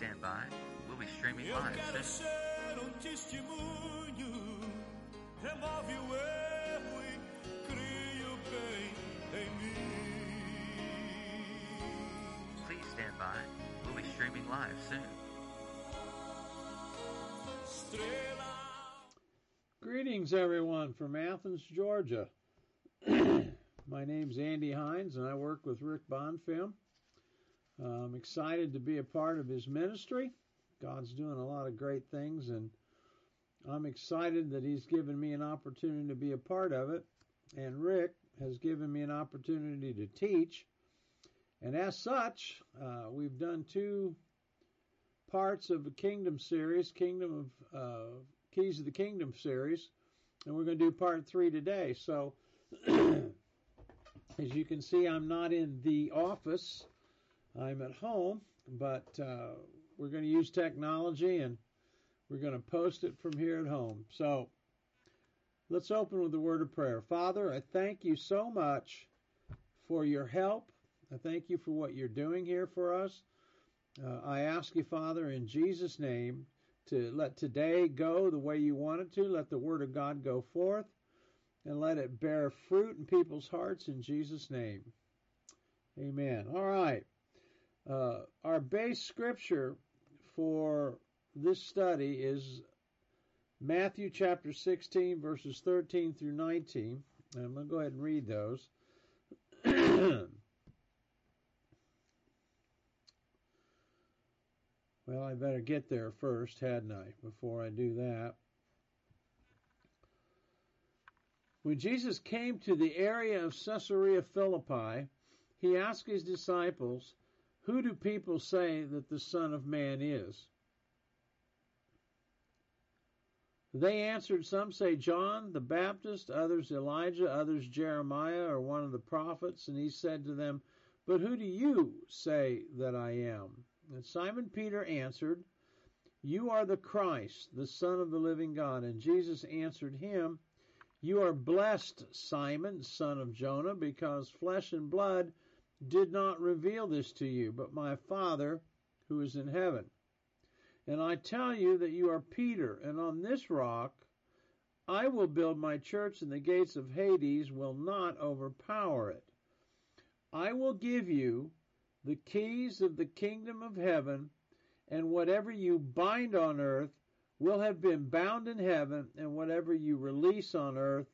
stand by. We'll be streaming Eu live quero soon. ser um testemunho. Remove o erro e crie o bem em mim. Please stand by. We'll be streaming live soon. Estrela. Greetings, everyone, from Athens, Georgia. My name's Andy Hines, and I work with Rick Bonfim. I'm excited to be a part of his ministry. God's doing a lot of great things, and I'm excited that he's given me an opportunity to be a part of it. And Rick has given me an opportunity to teach. And as such, uh, we've done two parts of a Kingdom series, Kingdom of uh, Keys of the Kingdom series, and we're going to do part three today. So, as you can see, I'm not in the office. I'm at home, but uh, we're going to use technology and we're going to post it from here at home. So, let's open with a word of prayer. Father, I thank you so much for your help. I thank you for what you're doing here for us. Uh, I ask you, Father, in Jesus' name, to let today go the way you want it to. Let the Word of God go forth and let it bear fruit in people's hearts in Jesus' name. Amen. All right. Uh, our base scripture for this study is Matthew chapter 16, verses 13 through 19. And I'm going to go ahead and read those. Well, I better get there first, hadn't I, before I do that. When Jesus came to the area of Caesarea Philippi, he asked his disciples, Who do people say that the Son of Man is? They answered, Some say John the Baptist, others Elijah, others Jeremiah or one of the prophets. And he said to them, But who do you say that I am? And Simon Peter answered, You are the Christ, the Son of the living God. And Jesus answered him, You are blessed, Simon, son of Jonah, because flesh and blood did not reveal this to you, but my Father who is in heaven. And I tell you that you are Peter, and on this rock I will build my church, and the gates of Hades will not overpower it. I will give you the keys of the kingdom of heaven, and whatever you bind on earth will have been bound in heaven, and whatever you release on earth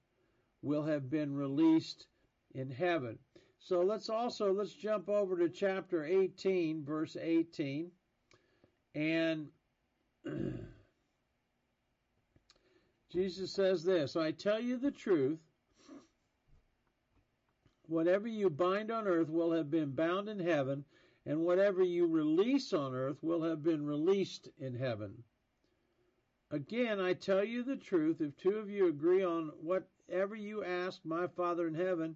will have been released in heaven. So let's also let's jump over to chapter 18 verse 18 and Jesus says this, I tell you the truth, whatever you bind on earth will have been bound in heaven, and whatever you release on earth will have been released in heaven. Again, I tell you the truth, if two of you agree on whatever you ask my Father in heaven,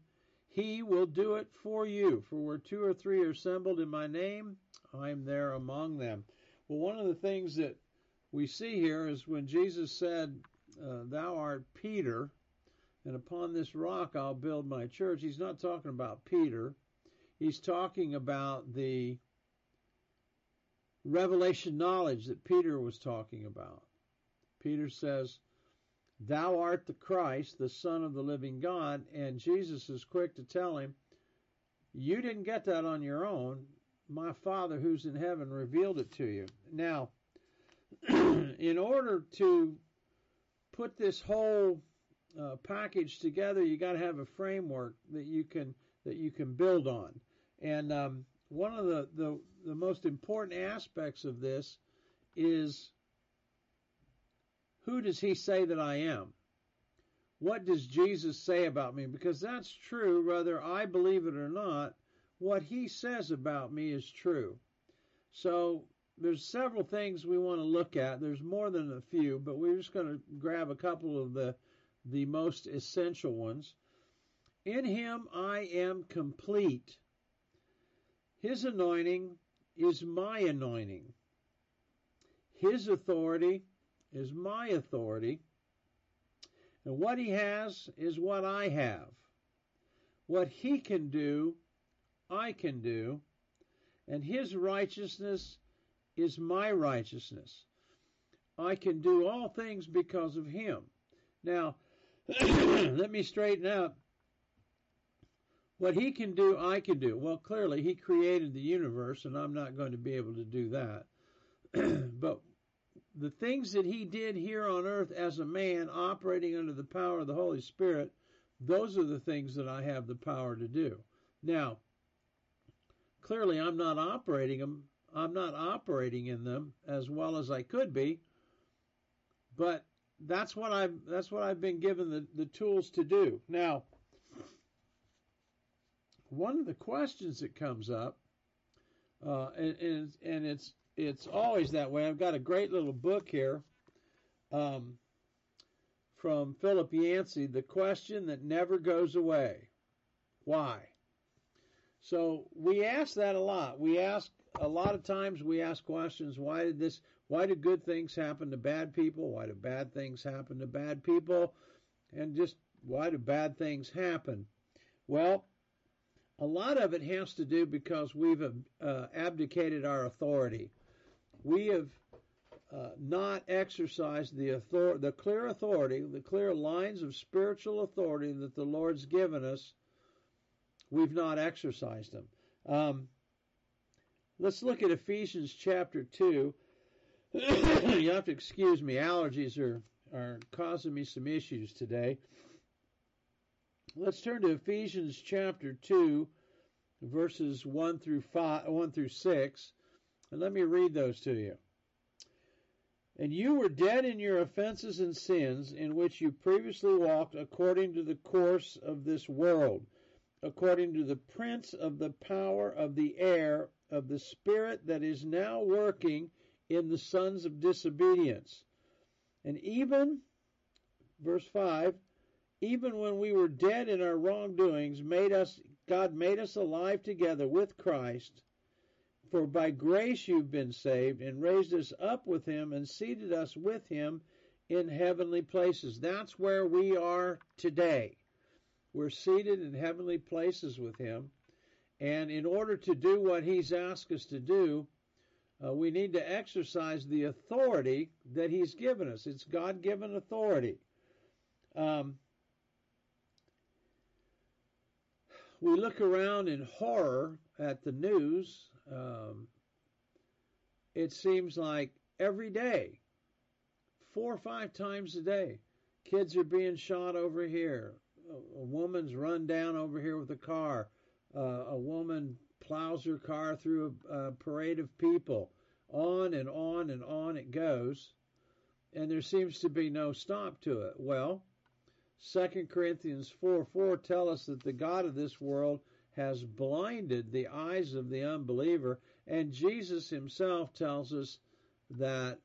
he will do it for you. For where two or three are assembled in my name, I am there among them. Well, one of the things that we see here is when Jesus said, uh, Thou art Peter, and upon this rock I'll build my church. He's not talking about Peter. He's talking about the revelation knowledge that Peter was talking about. Peter says, Thou art the Christ, the Son of the living God, and Jesus is quick to tell him, You didn't get that on your own. My Father who's in heaven revealed it to you. Now, in order to put this whole uh, package together, you got to have a framework that you can that you can build on. And um, one of the, the the most important aspects of this is who does he say that I am? What does Jesus say about me? Because that's true, whether I believe it or not. What he says about me is true. So there's several things we want to look at. There's more than a few, but we're just going to grab a couple of the the most essential ones. In him I am complete. His anointing is my anointing. His authority is my authority. And what he has is what I have. What he can do, I can do. And his righteousness is my righteousness. I can do all things because of him. Now, let me straighten out what he can do, I can do. Well, clearly, he created the universe, and I'm not going to be able to do that. but the things that he did here on earth as a man, operating under the power of the Holy Spirit, those are the things that I have the power to do. Now, clearly, I'm not operating them. I'm not operating in them as well as I could be, but that's what I've that's what I've been given the, the tools to do. Now, one of the questions that comes up, uh, and, and, and it's it's always that way. I've got a great little book here um, from Philip Yancey, "The Question That Never Goes Away: Why?" So we ask that a lot. We ask a lot of times. We ask questions: Why did this? Why do good things happen to bad people? Why do bad things happen to bad people? And just why do bad things happen? Well, a lot of it has to do because we've uh, abdicated our authority. We have uh, not exercised the author- the clear authority, the clear lines of spiritual authority that the Lord's given us. We've not exercised them. Um, let's look at Ephesians chapter two. you have to excuse me; allergies are are causing me some issues today. Let's turn to Ephesians chapter 2, verses 1 through 5, 1 through 6, and let me read those to you. And you were dead in your offenses and sins, in which you previously walked according to the course of this world, according to the prince of the power of the air, of the spirit that is now working in the sons of disobedience. And even, verse 5, even when we were dead in our wrongdoings, made us God made us alive together with Christ. For by grace you've been saved, and raised us up with him, and seated us with him in heavenly places. That's where we are today. We're seated in heavenly places with him. And in order to do what he's asked us to do, uh, we need to exercise the authority that he's given us. It's God given authority. Um, we look around in horror at the news. Um, it seems like every day, four or five times a day, kids are being shot over here. A, a woman's run down over here with a car. Uh, a woman plows her car through a, a parade of people. On and on and on it goes. And there seems to be no stop to it. Well, 2 Corinthians 4 4 tell us that the God of this world has blinded the eyes of the unbeliever, and Jesus himself tells us that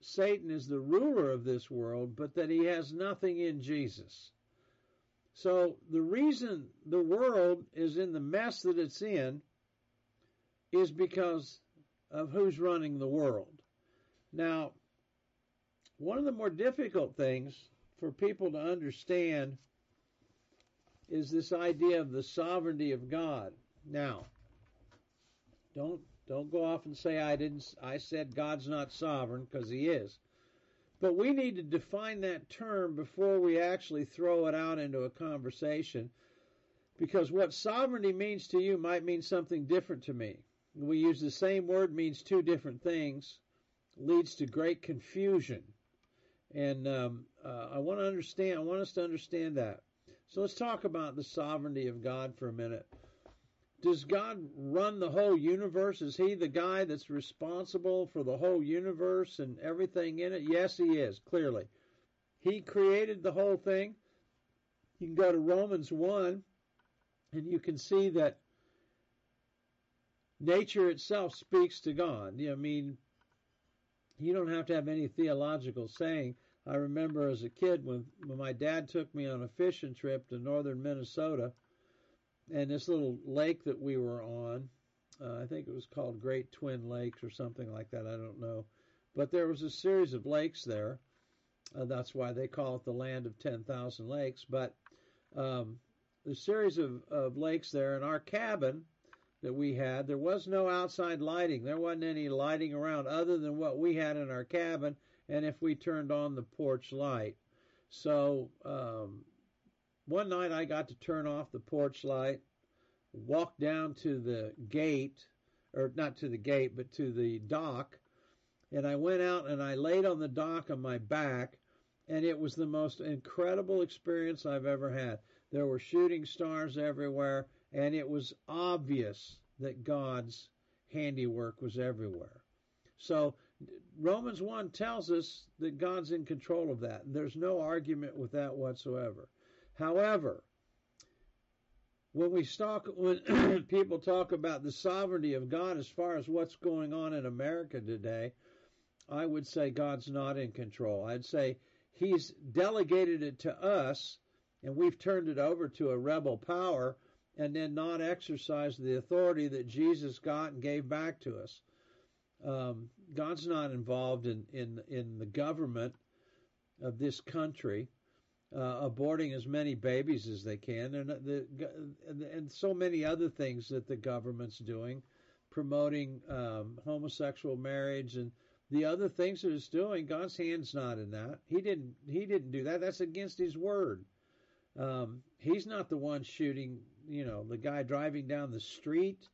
Satan is the ruler of this world, but that he has nothing in Jesus. So the reason the world is in the mess that it's in is because of who's running the world. Now, one of the more difficult things for people to understand is this idea of the sovereignty of God. Now, don't don't go off and say I didn't I said God's not sovereign because he is. But we need to define that term before we actually throw it out into a conversation because what sovereignty means to you might mean something different to me. We use the same word means two different things leads to great confusion. And um, uh, I want to understand. I want us to understand that. So let's talk about the sovereignty of God for a minute. Does God run the whole universe? Is He the guy that's responsible for the whole universe and everything in it? Yes, He is, clearly. He created the whole thing. You can go to Romans 1 and you can see that nature itself speaks to God. I mean, you don't have to have any theological saying. I remember as a kid when, when my dad took me on a fishing trip to northern Minnesota, and this little lake that we were on, uh, I think it was called Great Twin Lakes or something like that, I don't know. But there was a series of lakes there. Uh, that's why they call it the land of 10,000 lakes. But um, the series of, of lakes there, and our cabin that we had. There was no outside lighting. There wasn't any lighting around other than what we had in our cabin, and if we turned on the porch light. So um, one night I got to turn off the porch light, walk down to the gate, or not to the gate, but to the dock, and I went out and I laid on the dock on my back, and it was the most incredible experience I've ever had. There were shooting stars everywhere, and it was obvious that God's handiwork was everywhere. So Romans 1 tells us that God's in control of that. There's no argument with that whatsoever. However, when we talk when people talk about the sovereignty of God as far as what's going on in America today, I would say God's not in control. I'd say he's delegated it to us and we've turned it over to a rebel power and then not exercised the authority that Jesus got and gave back to us. Um, God's not involved in, in in the government of this country, uh, aborting as many babies as they can, and the and so many other things that the government's doing, promoting um, homosexual marriage and the other things that it's doing. God's hand's not in that. He didn't he didn't do that. That's against His word. Um, he's not the one shooting. You know, the guy driving down the street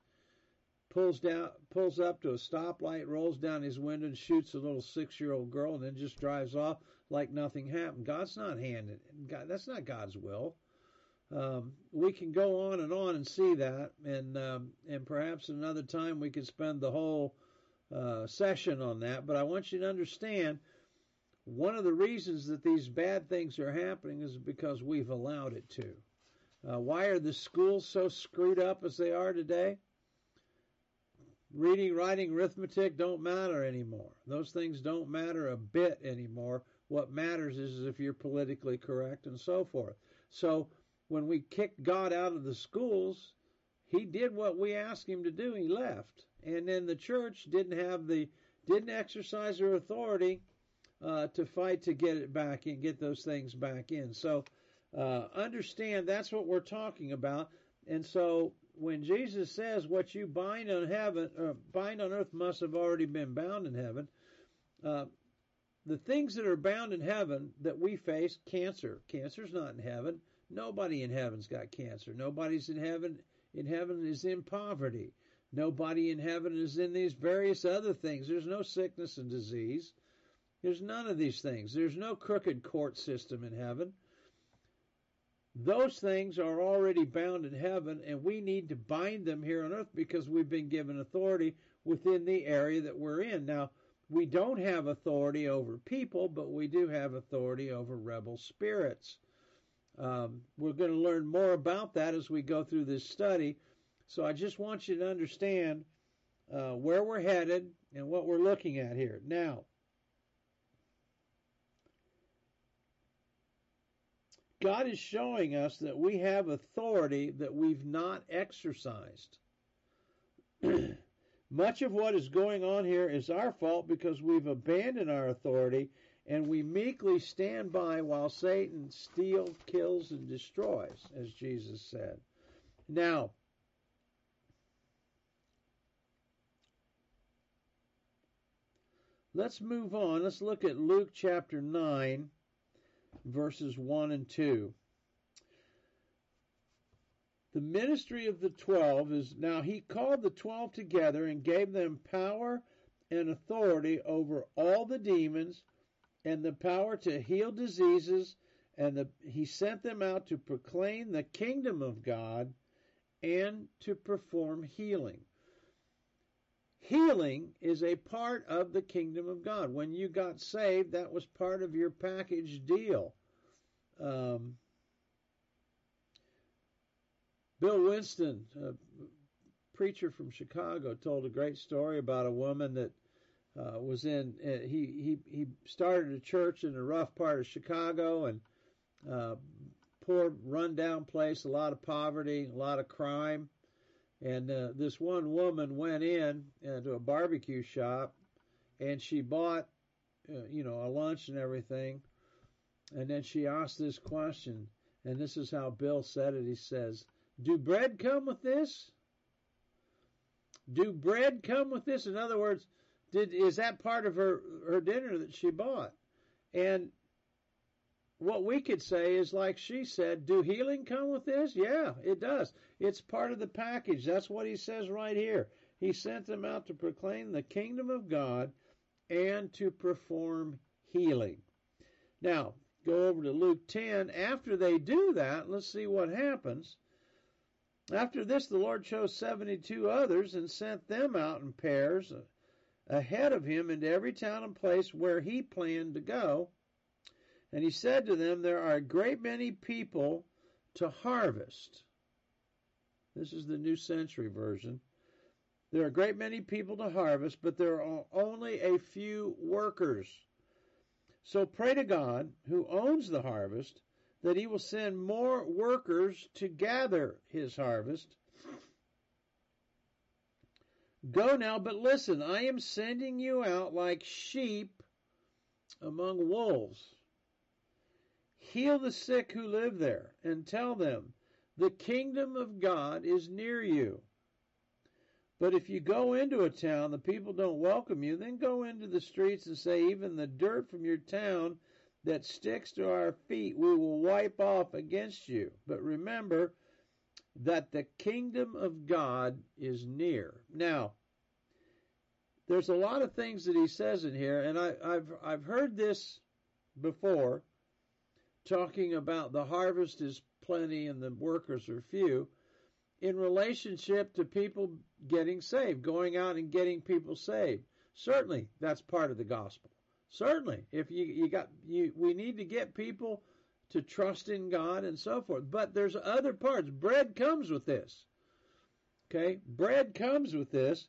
pulls down, pulls up to a stoplight, rolls down his window, and shoots a little six-year-old girl, and then just drives off like nothing happened. God's not handed. God, that's not God's will. Um, we can go on and on and see that, and um, and perhaps another time we could spend the whole uh, session on that. But I want you to understand one of the reasons that these bad things are happening is because we've allowed it to. Uh, why are the schools so screwed up as they are today? Reading, writing, arithmetic don't matter anymore. Those things don't matter a bit anymore. What matters is if you're politically correct and so forth. So when we kicked God out of the schools, he did what we asked him to do. He left. And then the church didn't have the didn't exercise their authority uh, to fight to get it back and get those things back in. So uh, understand that's what we're talking about. And so when Jesus says what you bind on heaven, or uh, bind on earth must have already been bound in heaven. Uh, the things that are bound in heaven that we face, cancer. Cancer's not in heaven. Nobody in heaven's got cancer. Nobody's in heaven. In heaven is in poverty. Nobody in heaven is in these various other things. There's no sickness and disease. There's none of these things. There's no crooked court system in heaven. Those things are already bound in heaven, and we need to bind them here on earth because we've been given authority within the area that we're in. Now, we don't have authority over people, but we do have authority over rebel spirits. Um, we're going to learn more about that as we go through this study. So I just want you to understand uh, where we're headed and what we're looking at here. Now, God is showing us that we have authority that we've not exercised. Much of what is going on here is our fault because we've abandoned our authority and we meekly stand by while Satan steals, kills, and destroys, as Jesus said. Now, let's move on. Let's look at Luke chapter 9 verses 1 and 2. The ministry of the twelve is now he called the twelve together and gave them power and authority over all the demons and the power to heal diseases and the, he sent them out to proclaim the kingdom of God and to perform healing. Healing is a part of the kingdom of God. When you got saved, that was part of your package deal. Um, Bill Winston, a preacher from Chicago, told a great story about a woman that uh, was in. Uh, he he he started a church in a rough part of Chicago and uh, poor, rundown place, a lot of poverty, a lot of crime. And uh, this one woman went in uh, to a barbecue shop, and she bought, uh, you know, a lunch and everything. And then she asked this question, and this is how Bill said it. He says, "Do bread come with this?" Do bread come with this? In other words, did is that part of her her dinner that she bought? And what we could say is like she said, do healing come with this? Yeah, it does. It's part of the package. That's what he says right here. He sent them out to proclaim the kingdom of God and to perform healing. Now, go over to Luke 10. After they do that, let's see what happens. After this, the Lord chose 72 others and sent them out in pairs ahead of him into every town and place where he planned to go. And he said to them, There are a great many people to harvest. This is the New Century Version. There are a great many people to harvest, but there are only a few workers. So pray to God, who owns the harvest, that he will send more workers to gather his harvest. Go now, but listen, I am sending you out like sheep among wolves. Heal the sick who live there, and tell them, the kingdom of God is near you. But if you go into a town, the people don't welcome you, then go into the streets and say, even the dirt from your town that sticks to our feet we will wipe off against you. But remember that the kingdom of God is near. Now, there's a lot of things that he says in here, and I, have I've heard this before, talking about the harvest is plenty and the workers are few, in relationship to people getting saved, going out and getting people saved. Certainly, that's part of the gospel. Certainly, if you you got you, we need to get people to trust in God and so forth. But there's other parts. Bread comes with this. Okay, bread comes with this,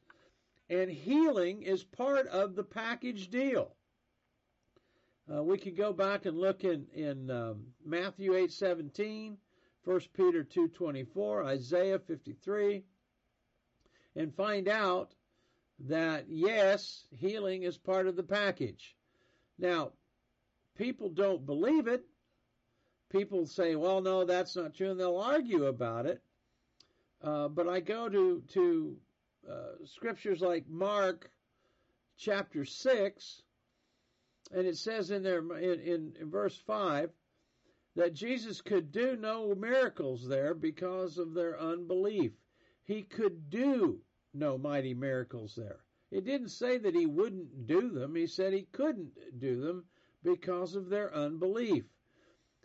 and healing is part of the package deal. Uh, we could go back and look in in um, Matthew eight seventeen, 1 Peter two twenty four, Isaiah fifty three, and find out that yes, healing is part of the package. Now, people don't believe it. People say, well, no, that's not true, and they'll argue about it. Uh, but I go to, to uh, scriptures like Mark chapter 6, and it says in there in, in, verse 5 that Jesus could do no miracles there because of their unbelief. He could do no mighty miracles there. It didn't say that he wouldn't do them. He said he couldn't do them because of their unbelief.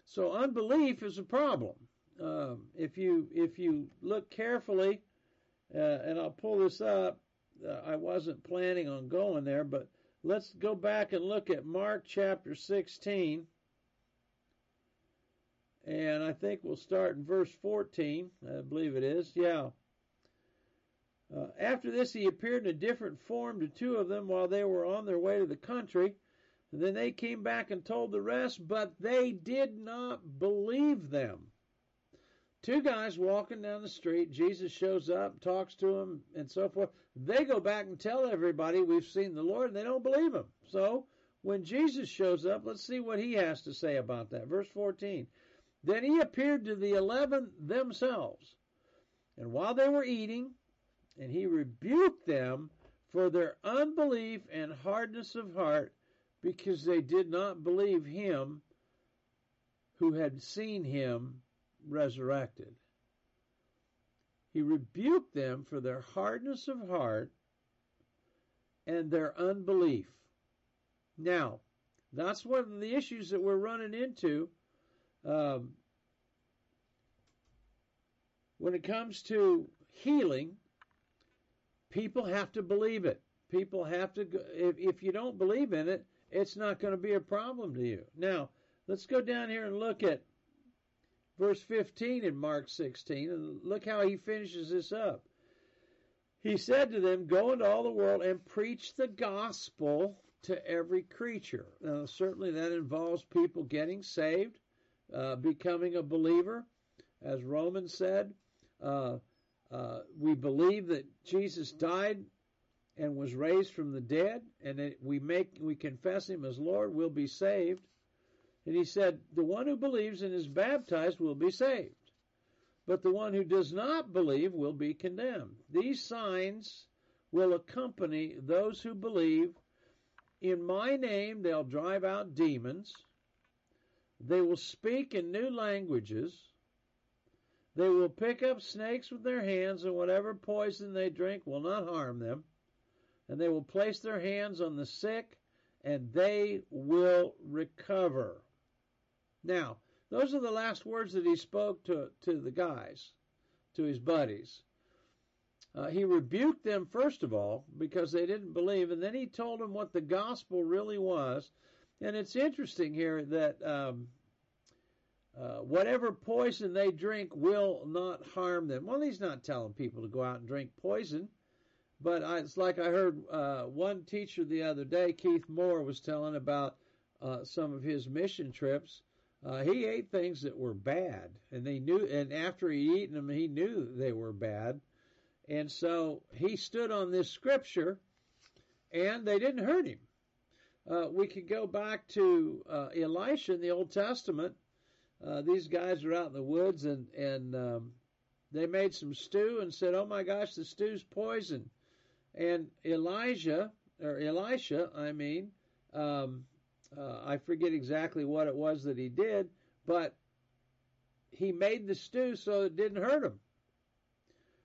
So unbelief is a problem. Um, if you if you look carefully, uh, and I'll pull this up. Uh, I wasn't planning on going there, but let's go back and look at Mark chapter 16. And I think we'll start in verse 14. I believe it is. Yeah. Uh, after this, he appeared in a different form to two of them while they were on their way to the country. And then they came back and told the rest, but they did not believe them. Two guys walking down the street, Jesus shows up, talks to them, and so forth. They go back and tell everybody we've seen the Lord, and they don't believe him. So when Jesus shows up, let's see what he has to say about that. Verse 14. Then he appeared to the eleven themselves. And while they were eating, and he rebuked them for their unbelief and hardness of heart because they did not believe him who had seen him resurrected. He rebuked them for their hardness of heart and their unbelief. Now, that's one of the issues that we're running into um, when it comes to healing people have to believe it. People have to, if, if you don't believe in it, it's not going to be a problem to you. Now, let's go down here and look at verse 15 in Mark 16, and look how he finishes this up. He said to them, Go into all the world and preach the gospel to every creature. Now, certainly that involves people getting saved, uh, becoming a believer. As Romans said, uh, uh, we believe that Jesus died and was raised from the dead, and that we make we confess Him as Lord, we'll be saved. And He said, the one who believes and is baptized will be saved, but the one who does not believe will be condemned. These signs will accompany those who believe. In my name, they'll drive out demons. They will speak in new languages. They will pick up snakes with their hands, and whatever poison they drink will not harm them. And they will place their hands on the sick, and they will recover. Now, those are the last words that he spoke to, to the guys, to his buddies. Uh, he rebuked them, first of all, because they didn't believe, and then he told them what the gospel really was. And it's interesting here that um, uh, whatever poison they drink will not harm them. Well, he's not telling people to go out and drink poison, but I, it's like I heard uh, one teacher the other day, Keith Moore, was telling about uh, some of his mission trips. Uh, he ate things that were bad, and they knew. And after he eaten them, he knew they were bad, and so he stood on this scripture, and they didn't hurt him. Uh, we could go back to uh, Elisha in the Old Testament uh, these guys were out in the woods and and um, they made some stew and said, "Oh my gosh, the stew's poison." And Elijah or Elisha, I mean, um, uh, I forget exactly what it was that he did, but he made the stew so it didn't hurt him.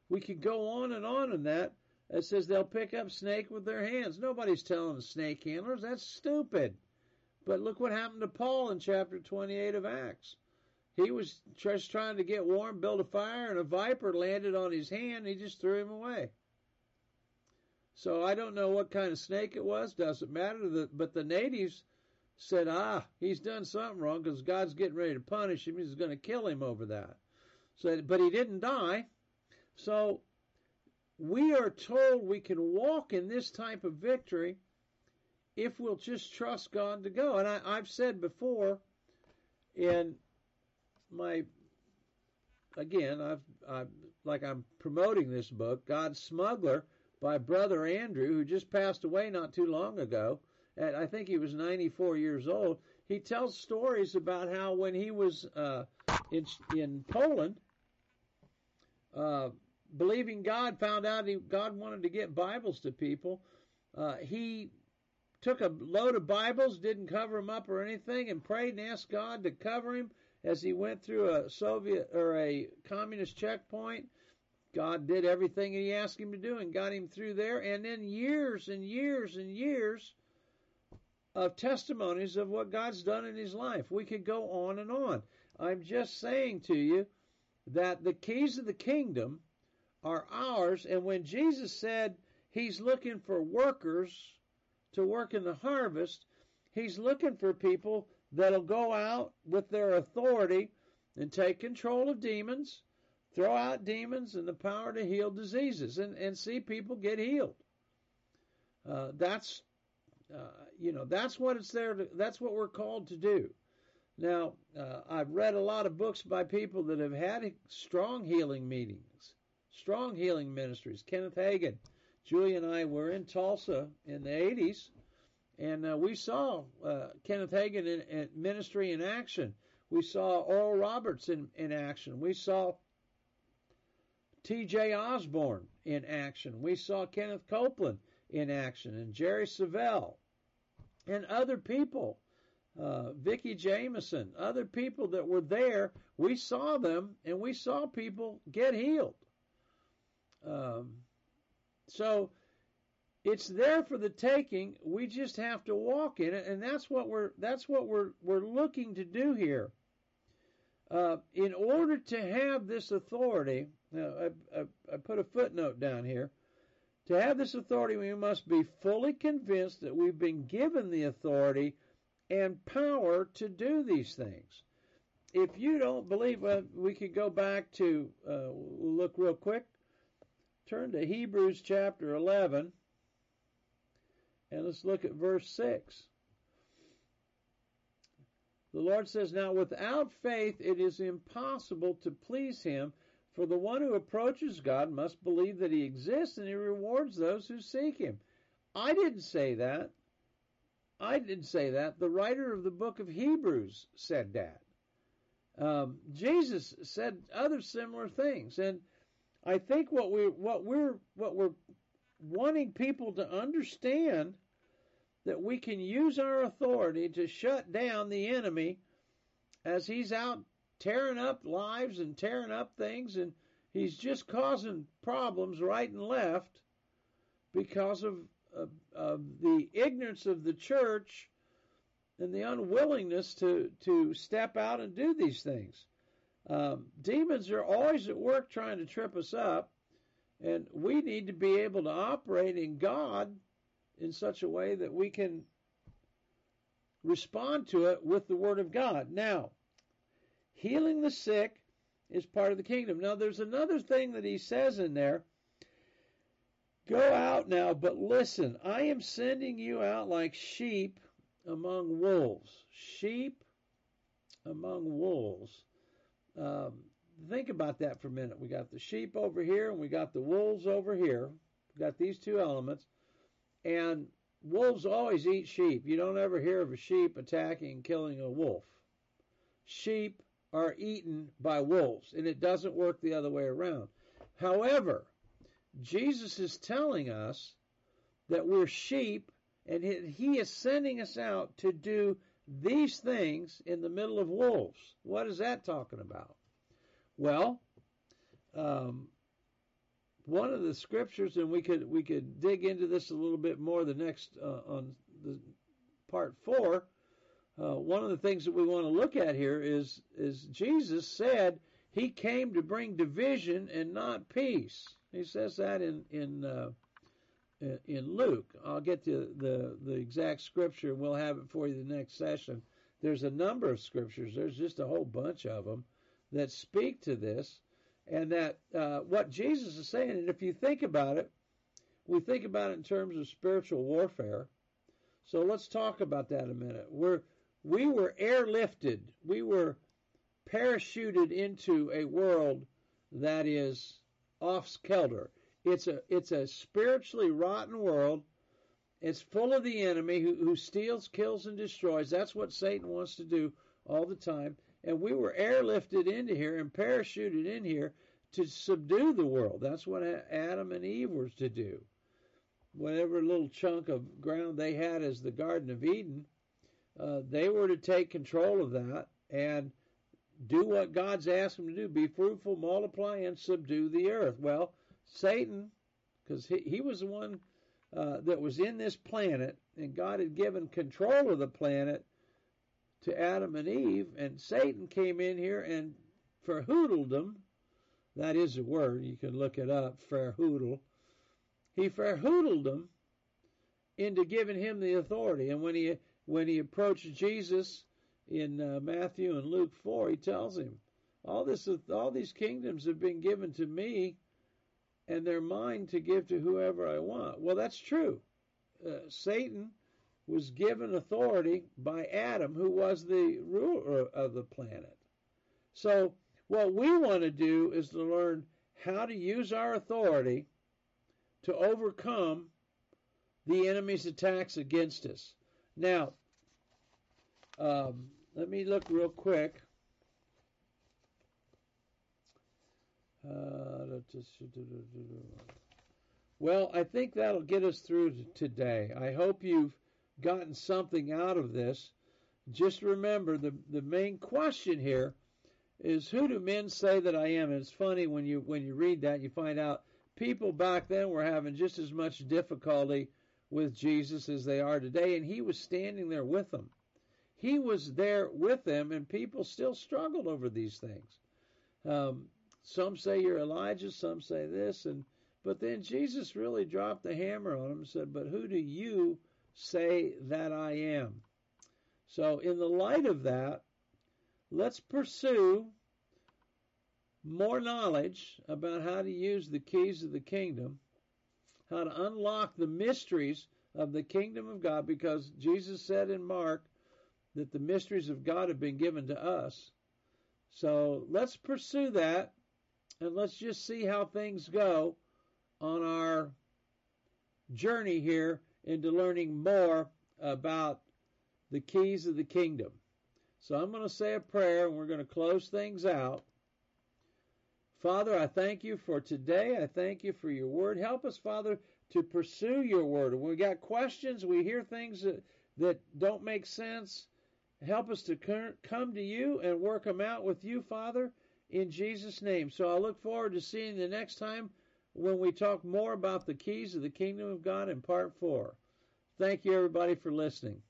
We could go on and on in that. It says they'll pick up snake with their hands. Nobody's telling the snake handlers that's stupid. But look what happened to Paul in chapter 28 of Acts. He was just trying to get warm, build a fire, and a viper landed on his hand. he just threw him away. So I don't know what kind of snake it was. Doesn't matter. But the natives said, "Ah, he's done something wrong because God's getting ready to punish him. He's going to kill him over that." So, but he didn't die. So we are told we can walk in this type of victory if we'll just trust God to go. And I, I've said before in my again, I've, I've like I'm promoting this book, God's Smuggler, by Brother Andrew, who just passed away not too long ago. At, I think he was 94 years old. He tells stories about how when he was uh, in in Poland, uh, believing God, found out he, God wanted to get Bibles to people. Uh, he took a load of Bibles, didn't cover them up or anything, and prayed and asked God to cover him as he went through a Soviet or a communist checkpoint. God did everything he asked him to do and got him through there. And then years and years and years of testimonies of what God's done in his life. We could go on and on. I'm just saying to you that the keys of the kingdom are ours. And when Jesus said he's looking for workers to work in the harvest, he's looking for people that'll go out with their authority and take control of demons, throw out demons and the power to heal diseases, and, and see people get healed. Uh, that's uh, you know that's what it's there. To, that's what we're called to do. Now uh, I've read a lot of books by people that have had strong healing meetings, strong healing ministries. Kenneth Hagin, Julie and I were in Tulsa in the 80s and uh, we saw uh, Kenneth Hagin in, in, ministry in action. We saw Oral Roberts in, in action. We saw T.J. Osborn in action. We saw Kenneth Copeland in action, and Jerry Savelle, and other people. Uh, Vicki Jamison, other people that were there, we saw them, and we saw people get healed. Um, so it's there for the taking. We just have to walk in it, and that's what we're that's what we're we're looking to do here. Uh, in order to have this authority, I, I, I put a footnote down here. To have this authority, we must be fully convinced that we've been given the authority and power to do these things. If you don't believe, uh, we could go back to uh, look real quick. Turn to Hebrews chapter 11. And let's look at verse 6. The Lord says, Now without faith it is impossible to please Him, for the one who approaches God must believe that He exists and He rewards those who seek Him. I didn't say that. I didn't say that. The writer of the book of Hebrews said that. Um, Jesus said other similar things, and I think what we what we're what we're wanting people to understand that we can use our authority to shut down the enemy as he's out tearing up lives and tearing up things and he's just causing problems right and left because of, of, of the ignorance of the church and the unwillingness to, to step out and do these things. Um, demons are always at work trying to trip us up, and we need to be able to operate in God in such a way that we can respond to it with the Word of God. Now, healing the sick is part of the kingdom. Now, there's another thing that he says in there. Go out now, but listen, I am sending you out like sheep among wolves. Sheep among wolves. Um, think about that for a minute. We got the sheep over here, and we got the wolves over here. We got these two elements, and wolves always eat sheep. You don't ever hear of a sheep attacking and killing a wolf. Sheep are eaten by wolves, and it doesn't work the other way around. However, Jesus is telling us that we're sheep, and he is sending us out to do these things in the middle of wolves. What is that talking about? Well, um, one of the scriptures, and we could we could dig into this a little bit more the next uh, on the part four uh, one of the things that we want to look at here is is Jesus said he came to bring division and not peace. He says that in in uh, in Luke. I'll get to the the exact scripture and we'll have it for you the next session. There's a number of scriptures. There's just a whole bunch of them that speak to this, and that uh, what Jesus is saying. And if you think about it, we think about it in terms of spiritual warfare. So let's talk about that a minute. We're we were airlifted, we were parachuted into a world that is off kilter. It's a it's a spiritually rotten world. It's full of the enemy who, who steals, kills, and destroys. That's what Satan wants to do all the time. And we were airlifted into here and parachuted in here to subdue the world. That's what Adam and Eve were to do. Whatever little chunk of ground they had as the Garden of Eden, uh, they were to take control of that and do what God's asked them to do be fruitful, multiply, and subdue the earth. Well, Satan, because he, he was the one uh, that was in this planet, and God had given control of the planet to Adam and Eve, and Satan came in here and verhoodled them. That is a word, you can look it up, verhoodle. He verhoodled them into giving him the authority. And when he when he approached Jesus in uh, Matthew and Luke 4, he tells him, all this, all these kingdoms have been given to me, and they're mine to give to whoever I want. Well, that's true. Uh, Satan was given authority by Adam, who was the ruler of the planet. So, what we want to do is to learn how to use our authority to overcome the enemy's attacks against us. Now, um, let me look real quick. Uh, well, I think that'll get us through today. I hope you've gotten something out of this. Just remember the the main question here is who do men say that I am? And it's funny when you when you read that you find out people back then were having just as much difficulty with Jesus as they are today, and he was standing there with them. He was there with them, and people still struggled over these things. Um, some say you're Elijah, some say this, and but then Jesus really dropped the hammer on them and said, "But who do you say that I am?" So, in the light of that, let's pursue more knowledge about how to use the keys of the kingdom, how to unlock the mysteries of the kingdom of God, because Jesus said in Mark that the mysteries of God have been given to us. So let's pursue that and let's just see how things go on our journey here into learning more about the keys of the kingdom. So I'm going to say a prayer and we're going to close things out. Father, I thank you for today. I thank you for your word. Help us, Father, to pursue your word. When we got questions, we hear things that, that don't make sense. Help us to come to you and work them out with you, Father, in Jesus' name. So I look forward to seeing you the next time when we talk more about the keys of the kingdom of God in part four. Thank you, everybody, for listening.